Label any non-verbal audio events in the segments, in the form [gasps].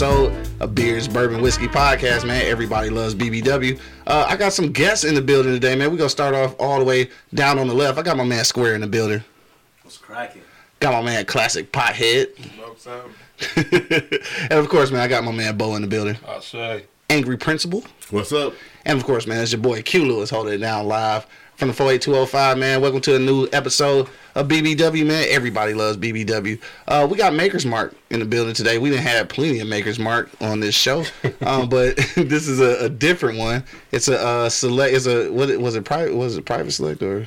Episode of Beers, Bourbon, Whiskey Podcast, man. Everybody loves BBW. Uh, I got some guests in the building today, man. We're going to start off all the way down on the left. I got my man Square in the building. What's cracking? Got my man Classic Pothead. [laughs] and of course, man, I got my man Bo in the building. I say. Angry Principal. What's up? And of course, man, it's your boy Q Lewis holding it down live from the 48205, man. Welcome to a new episode of BBW, man. Everybody loves BBW. Uh, we got Maker's Mark in the building today. We didn't have plenty of Maker's Mark on this show, um, [laughs] but [laughs] this is a, a different one. It's a uh, select. It's a what it- was it private? Was it private select or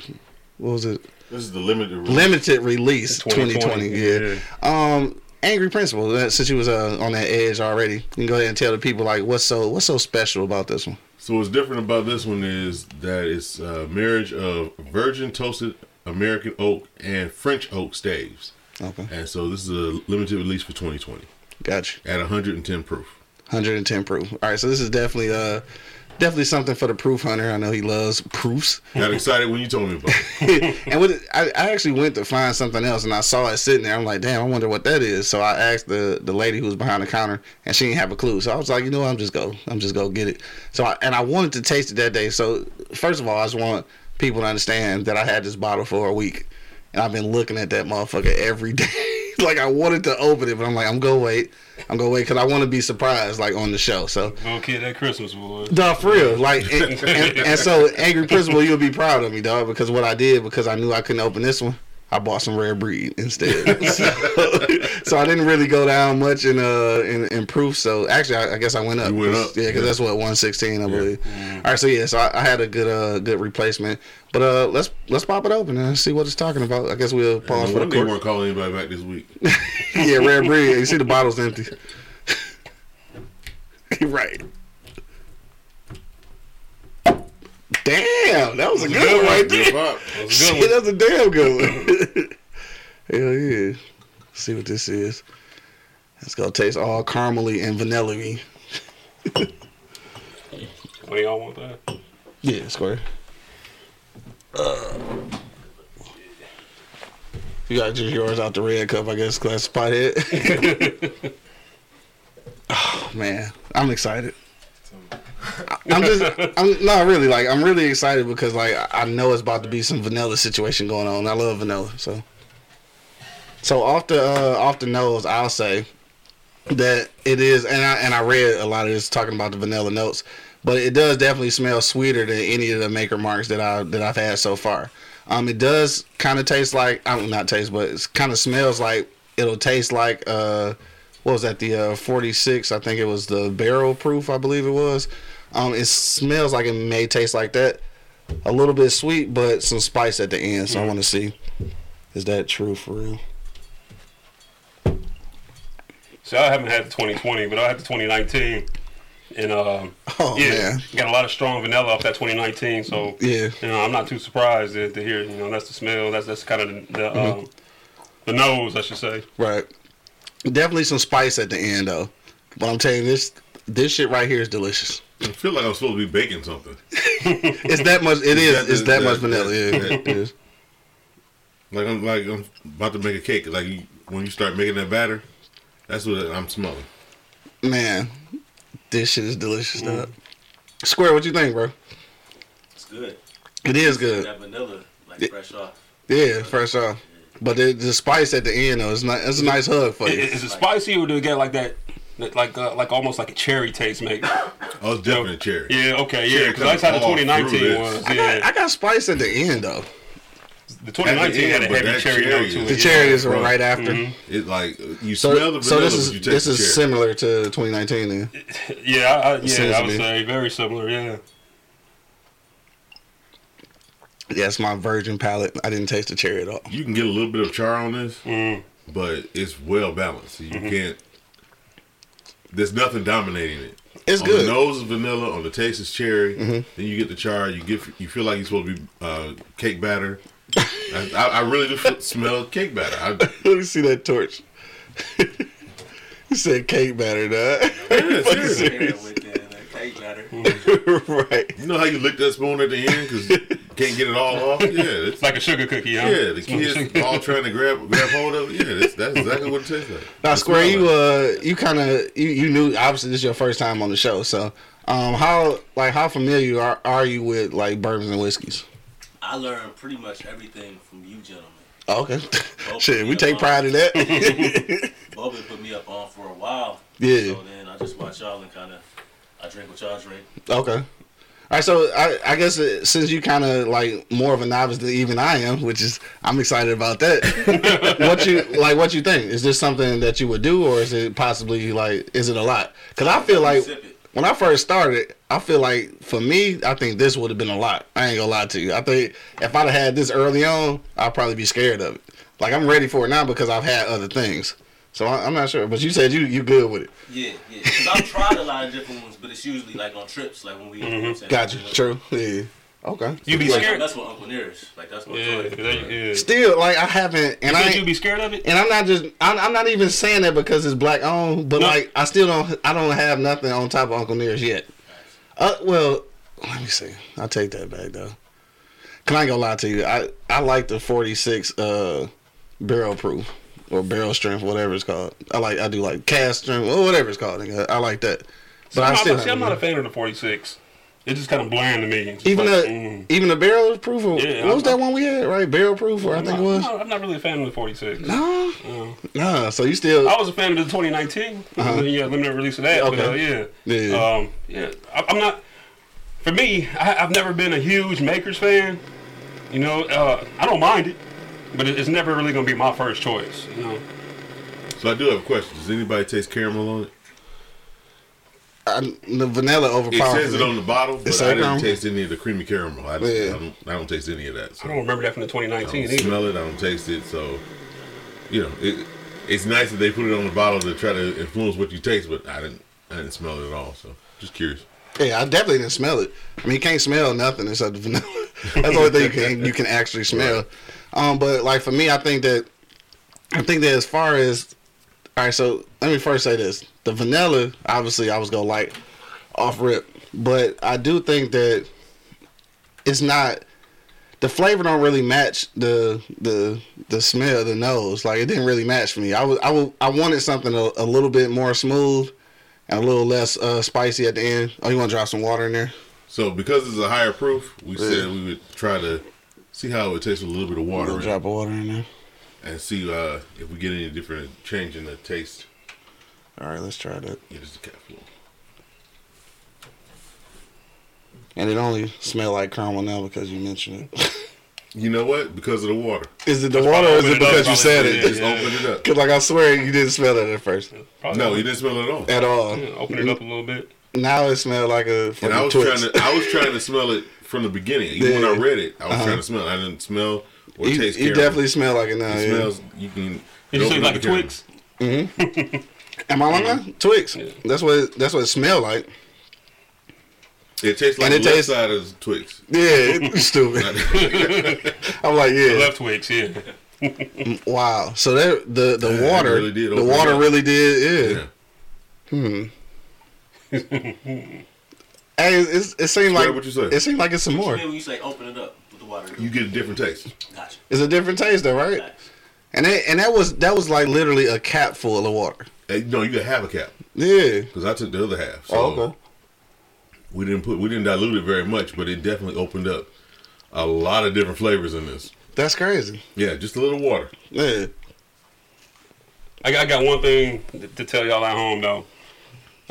what was it? This is the limited release. Limited release 2020, 2020. Yeah. Um, Angry Principal. uh, Since you was uh, on that edge already, you can go ahead and tell the people like what's so what's so special about this one. So what's different about this one is that it's a marriage of virgin toasted American oak and French oak staves. Okay, And so this is a limited release for 2020 gotcha. at 110 proof. 110 proof. All right, so this is definitely uh definitely something for the proof hunter. I know he loves proofs. Got excited when you told me about it. [laughs] and with it, I, I actually went to find something else, and I saw it sitting there. I'm like, damn, I wonder what that is. So I asked the the lady who was behind the counter, and she didn't have a clue. So I was like, you know, what, I'm just go, I'm just go get it. So I, and I wanted to taste it that day. So first of all, I just want people to understand that I had this bottle for a week, and I've been looking at that motherfucker every [laughs] day. [laughs] like I wanted to open it, but I'm like, I'm gonna wait. I'm gonna wait because I want to be surprised, like on the show. So Little kid at Christmas, boy. Dog, for real. [laughs] Like, and, and, and so, angry principal, you'll be proud of me, dog, because what I did, because I knew I couldn't open this one, I bought some rare breed instead. so, [laughs] [laughs] so I didn't really go down much in uh in, in proof. So actually, I, I guess I went up. You went 'Cause- up, yeah, because yeah. that's what 116, I believe. All right, so yeah, so I, I had a good uh good replacement. But uh, let's let's pop it open and see what it's talking about. I guess we'll pause for the court. weren't calling anybody back this week. [laughs] yeah, rare breed. You see the bottle's empty. right. Damn, that was a good one right there. That was a good [laughs] Shit, that's a damn good one. [laughs] Hell yeah. Let's see what this is. It's gonna taste all caramely and vanilla-y. [laughs] What do y'all want that? Yeah, square. Uh, you got just yours out the red cup, I guess, class pothead. oh man, I'm excited. I'm just, [laughs] I'm not really like, I'm really excited because like I know it's about to be some vanilla situation going on. I love vanilla, so. So off the uh, off the nose, I'll say that it is, and I and I read a lot of this talking about the vanilla notes, but it does definitely smell sweeter than any of the maker marks that I that I've had so far. Um, it does kind of taste like I don't not taste, but it kind of smells like it'll taste like uh, what was that the uh 46? I think it was the barrel proof, I believe it was. Um, it smells like it may taste like that, a little bit sweet, but some spice at the end. So I want to see, is that true for real? So I haven't had the 2020, but I had the 2019. And um, Oh yeah, man, got a lot of strong vanilla off that 2019. So yeah. you know, I'm not too surprised to, to hear. You know, that's the smell. That's that's kind of the the, Mm-hmm. um, the nose, I should say. Right. Definitely some spice at the end though. But I'm telling you this this shit right here is delicious. I feel like I'm supposed to be baking something. [laughs] It's that much it is it's that that- much vanilla. that- Yeah, that- it is. Like I'm like I'm about to make a cake. Like you, when you start making that batter, that's what I'm smelling. Man, this shit is delicious dog. Mm. Square, what you think, bro? It's good. It is good. That vanilla, like Yeah. fresh off. Yeah, fresh off. But the, the spice at the end though, it's not it's a nice hug for Is, you. is it spicy or do it get like that? That- Like uh, like almost like a cherry taste, maybe. [coughs] Oh, it's definitely cherry. Yeah, okay, yeah. Cherry Because that's how the comes 2019 through was. this. I got, I got spice at the end though. the 2019 had a heavy cherry cherry note to it. The cherry is Right. right after. Mhm. It like you So, smell the so this is you this is cherry. similar to 2019 then. [laughs] Yeah, I, I, yeah, I would say very similar. Yeah, Yes, my virgin palate. I didn't taste the cherry at all. You can get a little bit of char on this, Mm. but it's well balanced. You Mm-hmm. can't. There's nothing dominating it. It's on good. Mm-hmm. The nose is vanilla. On the taste is cherry. Then you get the char. You get. You feel like you're supposed to be uh, cake batter. I, I, I really do feel- smell cake batter. I, [laughs] Let me see that torch. [laughs] you said cake batter, dog. yeah, [laughs] seriously. Yeah, with the, the cake batter. right. You know how you lick that spoon at the end because you can't get it all [laughs] off? Yeah, it's It's like a sugar cookie, huh? Yeah, the It's like kids all trying to grab grab hold of it. Yeah, that's, that's exactly what it tastes like. Now, Square, you like. uh, you kind of you, you knew obviously this is your first time on the show, so um, how like how familiar are are you with like bourbons and whiskeys? I learned pretty much everything from you gentlemen. Oh, okay, [laughs] shit, we take pride in that. [laughs] Bobby put me up on for a while. Yeah. So then I just watch y'all and kind of, I drink what y'all drink. okay. All right, so I, I guess uh, since you kind of like more of a novice than even I am, which is I'm excited about that. [laughs] what you like? What you think? Is this something that you would do, or is it possibly like? Is it a lot? Because I feel like when I first started, I feel like for me, I think this would have been a lot. I ain't gonna lie to you. I think if I'd have had this early on, I'd probably be scared of it. Like I'm ready for it now because I've had other things. So I, I'm not sure. But you said you you good with it. Yeah, yeah. Because I've tried a lot of different ones, but it's usually like on trips, like when we. you know what I'm saying? Got you. know, True. Yeah. Okay. You be Like, scared? that's what Uncle Nearest. Like that's what. Yeah, Troy- that- yeah. Still, like I haven't, and I Think you ain't, be scared of it? and I'm not just I'm, I'm not even saying that because it's black owned, but No. like I still don't I don't have nothing on top of Uncle Nearest yet. Uh, well, let me see. I'll take that back though. Can I ain't gonna lie to you? I I like the 46 uh barrel proof or barrel strength, whatever it's called. I like I do like cast strength or whatever it's called. nigga. I like that. But So I I'm, still not, see, I'm haven't- a fan of the 46. It's just kind of bland to me. Even like, the mm. even the barrel proof. Or, Yeah, what was I'm- that one we had? Right, barrel proof, or I I'm think it not, was. I'm not, I'm not really a fan of the 46. No, no. So you still I was a fan of the 2019. Uh-huh. Yeah, limited release of that. But, uh, Okay. yeah. Yeah. Um, yeah. I, I'm not. For me, I, I've never been a huge Makers fan. You know, uh, I don't mind it, but it's never really gonna be my first choice. You know. So I do have a question. Does anybody taste caramel on it? I, the vanilla It overpowers says it on the bottle, but It's I like didn't caramel? taste any of the creamy caramel. I, just, Yeah. I, don't, I don't taste any of that. So I don't remember that from the 2019 I 2019 don't either. smell it. I don't taste it. So, you know, it, it's nice that they put it on the bottle to try to influence what you taste, but I didn't. I didn't smell it at all. So, just curious. Yeah, I definitely didn't smell it. I mean, you can't smell nothing except the vanilla. [laughs] That's the only thing you can you can actually smell. Um, but like for me, I think that I think that as far as all right, so let me first say this: the vanilla, obviously, I was gonna like off rip, but I do think that it's not the flavor don't really match the the the smell, the nose. Like it didn't really match for me. I was I, was, I wanted something a, a little bit more smooth and a little less uh, spicy at the end. Oh, you want to drop some water in there? So, because it's a higher proof, we Yeah. said we would try to see how it tastes with a little bit of A water little in drop of water in there. and see uh, if we get any different change in the taste. All right, let's try that. Yeah, just a capful. And it only smell like caramel now because you mentioned it. You know what? Because of the water. is it the water or is open it it up, because you said Yeah, it? Just yeah. open it up. [laughs] Cause like I swear you didn't smell it at first Probably No, not. you didn't smell it at all. at all. Yeah, open it up a little bit. Now it smelled like a And I was Twix. trying to, I was trying to smell it from the beginning. Even when I read it, I was Uh-huh. trying to smell. it. I didn't smell or you, taste. you caramel. definitely smell like it now. It yeah. smells. You can. Did you say like a up the caramel. Twix? Am I lying? Twix. Yeah. That's what it, that's what it smelled like. It tastes like And the it left tastes- side of Twix. Yeah, it's stupid. [laughs] I'm like, The yeah, left Twix, yeah. wow. So that the the Yeah, water, really did the water it really did. Yeah. Yeah. [laughs] Hey, it's, it seemed like what you say. it seemed like it's some What more. you when you say open it up with the water? You get a different taste. Gotcha. It's a different taste, though, right? Facts. And that, and that was that was like literally a cap full of water. Hey, no, you can have a cap Yeah. because I took the other half. So Oh, okay. we didn't put we didn't dilute it very much, but it definitely opened up a lot of different flavors in this. That's crazy. Yeah, just a little water. Yeah. I got, I got one thing to, to tell y'all at home though.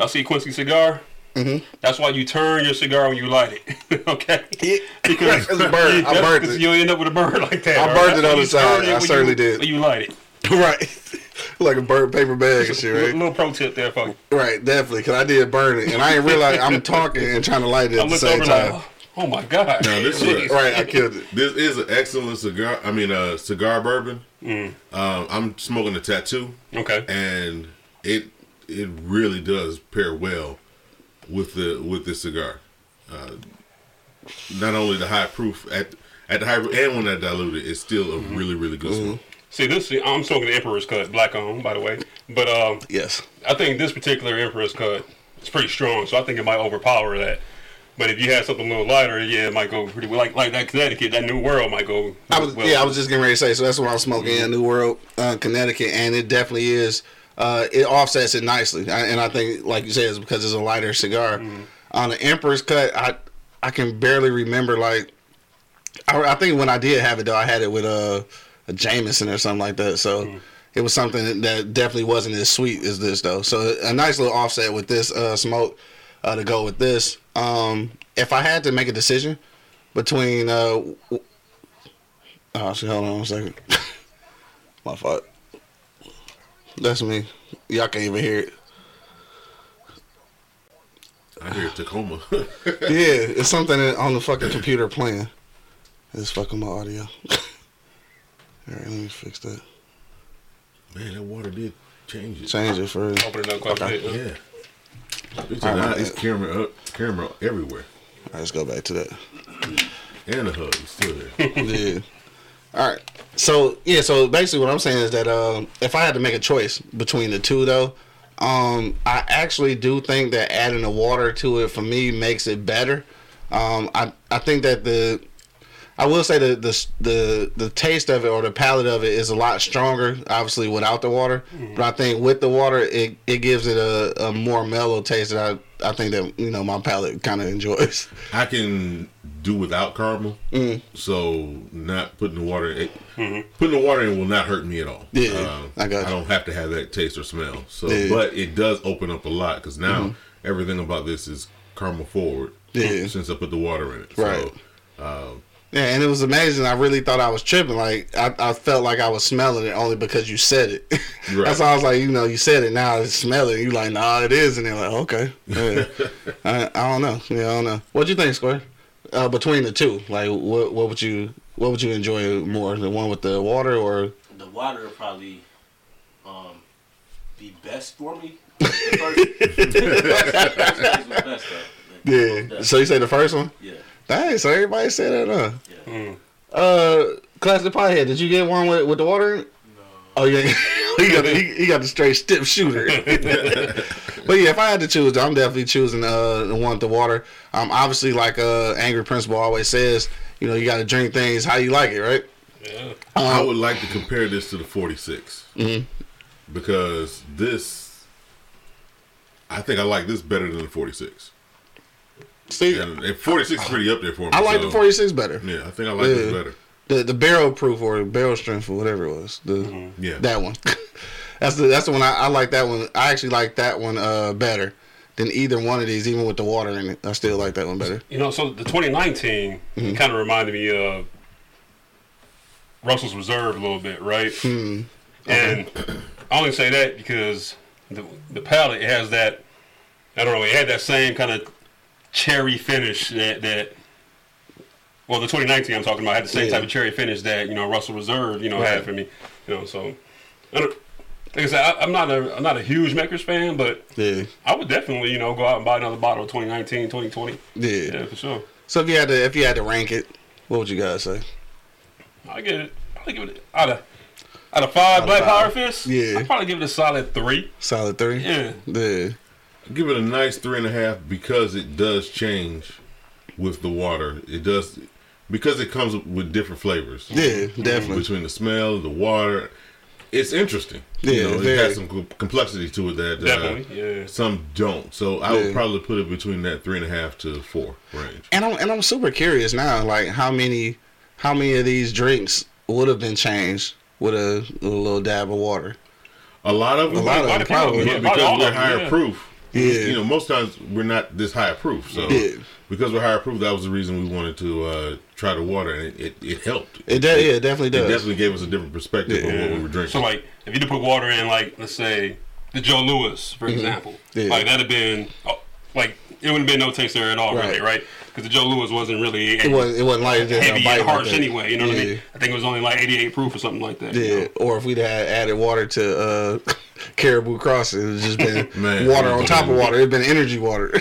Y'all see Quincy cigar? Mhm. That's why you turn your cigar when you light it. [laughs] okay? Yeah. Because [laughs] It's a bird. [laughs] I Yeah, burned 'cause it. You'll end up with a bird like that. I all burned it on the side. I certainly you, did. When you light it. right. like a burnt paper bag and shit, A right? little pro tip there for you. Right, definitely. Cause I did burn it, and I didn't realize I'm talking and trying to light it I at the same over time. like, [gasps] Oh my god! Now this is Right, I killed it. this is an excellent cigar. I mean, uh, cigar bourbon. Um, I'm smoking a tattoo, Okay. and it it really does pair well with the with this cigar. Uh, not only the high proof at at the high and when that diluted, it's still a really really good smoke. See this. I'm smoking the Emperor's Cut, black on, by the way. But um, Yes. I think this particular Emperor's Cut is pretty strong, so I think it might overpower that. But if you had something a little lighter, yeah, it might go pretty well. Like like that Connecticut, that New World might go. I was well. yeah, I was just getting ready to say. So that's what I'm smoking in New World, uh, Connecticut, and it definitely is. Uh, it offsets it nicely, and I think, like you said, it's because it's a lighter cigar. On the Emperor's Cut, I I can barely remember like. I, I think when I did have it though, I had it with a, a Jameson or something like that. So it was something that definitely wasn't as sweet as this though. So a nice little offset with this uh, smoke uh, to go with this. Um, if I had to make a decision between uh, w- Oh, hold on a second. [laughs] My fault. That's me. Y'all can't even hear it. I hear Tacoma. [laughs] Yeah, it's something on the fucking computer playing. It's fucking my audio. [laughs] Alright, let me fix that. Man, that water did change it. Change it for Open it up quite a bit. Yeah. It's, All right, not, man. it's camera up, camera everywhere, Alright, let's go back to that. and the hug is still there. [laughs] yeah. All right. So yeah. So basically, what I'm saying is that um, if I had to make a choice between the two, though, um, I actually do think that adding the water to it for me makes it better. Um, I I think that the I will say the the the the taste of it or the palate of it is a lot stronger, obviously without the water. But I think with the water, it it gives it a, a more mellow taste that I I think that you know my palate kind of enjoys. I can do without caramel, Mm. so not putting the water. It, Putting the water in will not hurt me at all. Yeah, Um, I got you. I don't have to have that taste or smell. So, Yeah. but it does open up a lot because now everything about this is caramel forward. Yeah. Since I put the water in it, Right. So, Yeah, and it was amazing. I really thought I was tripping. Like I, I felt like I was smelling it only because you said it. [laughs] Right. That's why I was like, you know, you said it. Now I smell it. You like, nah, it is, and they're like, okay. Yeah. [laughs] I, I don't know. Yeah, I don't know. What do you think, Square? Uh, between the two, like, what what would you what would you enjoy more, the one with the water or? The water would probably um, be best for me. [laughs] The first, the first taste was best, Yeah. So you say the first one? yeah. Dang. So everybody said that, huh? Yeah. Uh, classic pothead. Did you get one with with the water? in it? Oh yeah, [laughs] he got the, he, he got the straight stiff shooter. [laughs] but yeah, if I had to choose, I'm definitely choosing uh the one with the water. Um, obviously, like uh, Angry Principal always says, you know, you got to drink things how you like it, right? Yeah. I would like to compare this to the 46 because this, I think I like this better than the 46. See, And, and 46 is pretty up there for me. I like so, the 46 better. Yeah, I think I like this better. The the barrel proof or barrel strength or whatever it was. The Yeah. that one. [laughs] that's the that's the one I, I like. That one. I actually like that one uh better than either one of these, even with the water in it. I still like that one better. You know, so the 2019 Mm-hmm. kind of reminded me of Russell's Reserve a little bit, right? Hmm. And I only say that because the the palate it has that I don't know, it had that same kind of cherry finish that that well, the 2019 I'm talking about had the same Yeah. type of cherry finish that you know Russell Reserve, you know, Right. had for me. You know, so I don't, like I said, I, I'm not a I'm not a huge Makers fan, but Yeah, I would definitely you know go out and buy another bottle of 2019, 2020. yeah. Yeah, for sure. So if you had to if you had to rank it, what would you guys say? I get it. Probably give it out of out of five Black five. Power Fists. Yeah. I'd probably give it a solid three. Solid three. Yeah. Yeah. Give it a nice three and a half because it does change with the water. It does because it comes with different flavors. Yeah, definitely. Between the smell, the water, it's interesting. Yeah, you know, it has some complexity to it that uh, Yeah. some don't. So I Yeah. would probably put it between that three and a half to four range. And I'm and I'm super curious now, like how many how many of these drinks would have been changed with a, a little dab of water? A lot of them, A lot of a few of probably. them, But yeah, because probably all we're higher yeah. proof. Yeah. You know, most times we're not this higher proof. So Yeah. Because we're higher proof, that was the reason we wanted to uh, try the water, and it, it, it helped. It does. Yeah, it definitely It definitely gave us a different perspective of what we were drinking. So like, if you did put water in, like let's say the Joe Louis, for example, Mm-hmm. Yeah. like that'd have been oh, like it wouldn't have been no taste there at all, Right. really, right? Because the Joe Louis wasn't really It wasn't. It wasn't like just a heavy bite and harsh that. anyway. You know what I mean? I think it was only like 88 proof or something like that. you Yeah, know? or if we'd had added water to uh, [laughs] Caribou Crossing, it'd just been [laughs] Man. water on top of water. It'd been energy water. [laughs]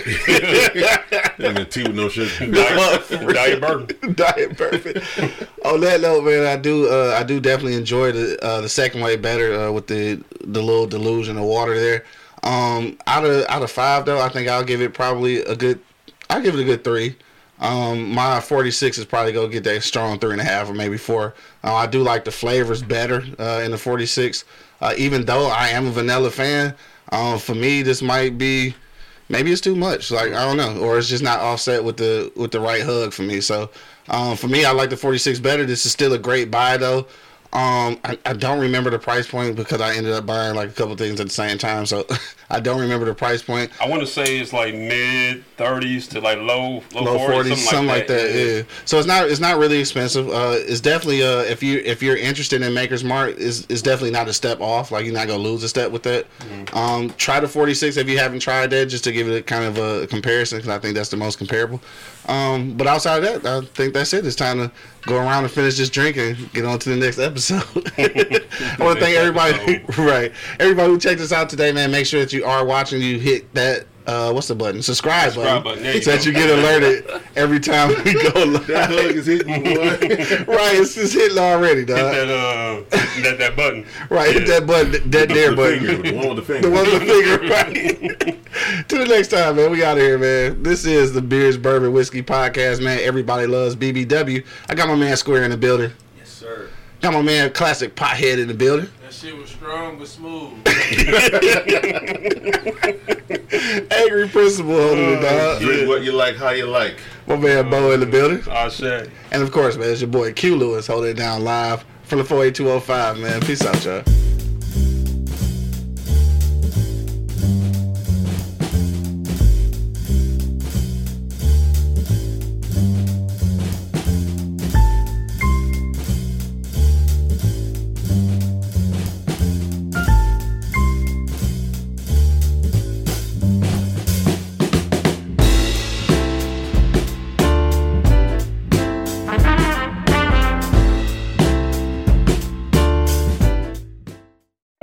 And the tea with no sugar. Diet, diet bourbon. Diet perfect. On that note, man, I do uh, I do definitely enjoy the uh, the second way better uh, with the the little delusion of water there. Um, out of out of five though, I think I'll give it probably a good. I'll give it a good three. Um, my 46 is probably gonna get that strong three and a half or maybe four. Uh, I do like the flavors better uh, in the 46. Uh, even though I am a vanilla fan, um, for me this might be maybe it's too much. Like I don't know, or it's just not offset with the with the right hug for me. So um, for me, I like the 46 better. This is still a great buy though. Um, I, I don't remember the price point because I ended up buying like a couple things at the same time, so [laughs] I don't remember the price point. I want to say it's like mid 30s to like low low, Low 40s, forties, something, like that. Yeah. So it's not it's not really expensive. Uh, it's definitely uh if you if you're interested in Maker's Mark, is it's definitely not a step off. Like you're not gonna lose a step with that. Um, try the 46 if you haven't tried that, just to give it a kind of a comparison because I think that's the most comparable. Um, but outside of that, I think that's it. It's time to go around and finish this drink and get on to the next episode. [laughs] I want to [laughs] thank everybody, right? Everybody who checked us out today, man. Make sure that you are watching. You hit that. Uh, what's the button? Subscribe, Subscribe button, button, you so that you get alerted every time we go [laughs] live. That hug is hitting you, boy. right, it's, it's hitting already, Hit dog. that uh that that button. Right, hit that button, that there the button. finger, the one with the finger. The finger. one with the finger, right? to the next time, man. We out of here, man. This is the Beers, Bourbon, Whiskey podcast, man. Everybody loves BBW. I got my man Square in the building. Yes, sir. Got my man Classic Pothead in the building. That shit was strong but smooth. [laughs] [laughs] Angry Principal holding it, oh, dog. Drink what you like, how you like. My man Bo in the oh, building. I say. And of course, man, it's your boy Q Lewis holding it down live from the 48205, man. Peace out, y'all.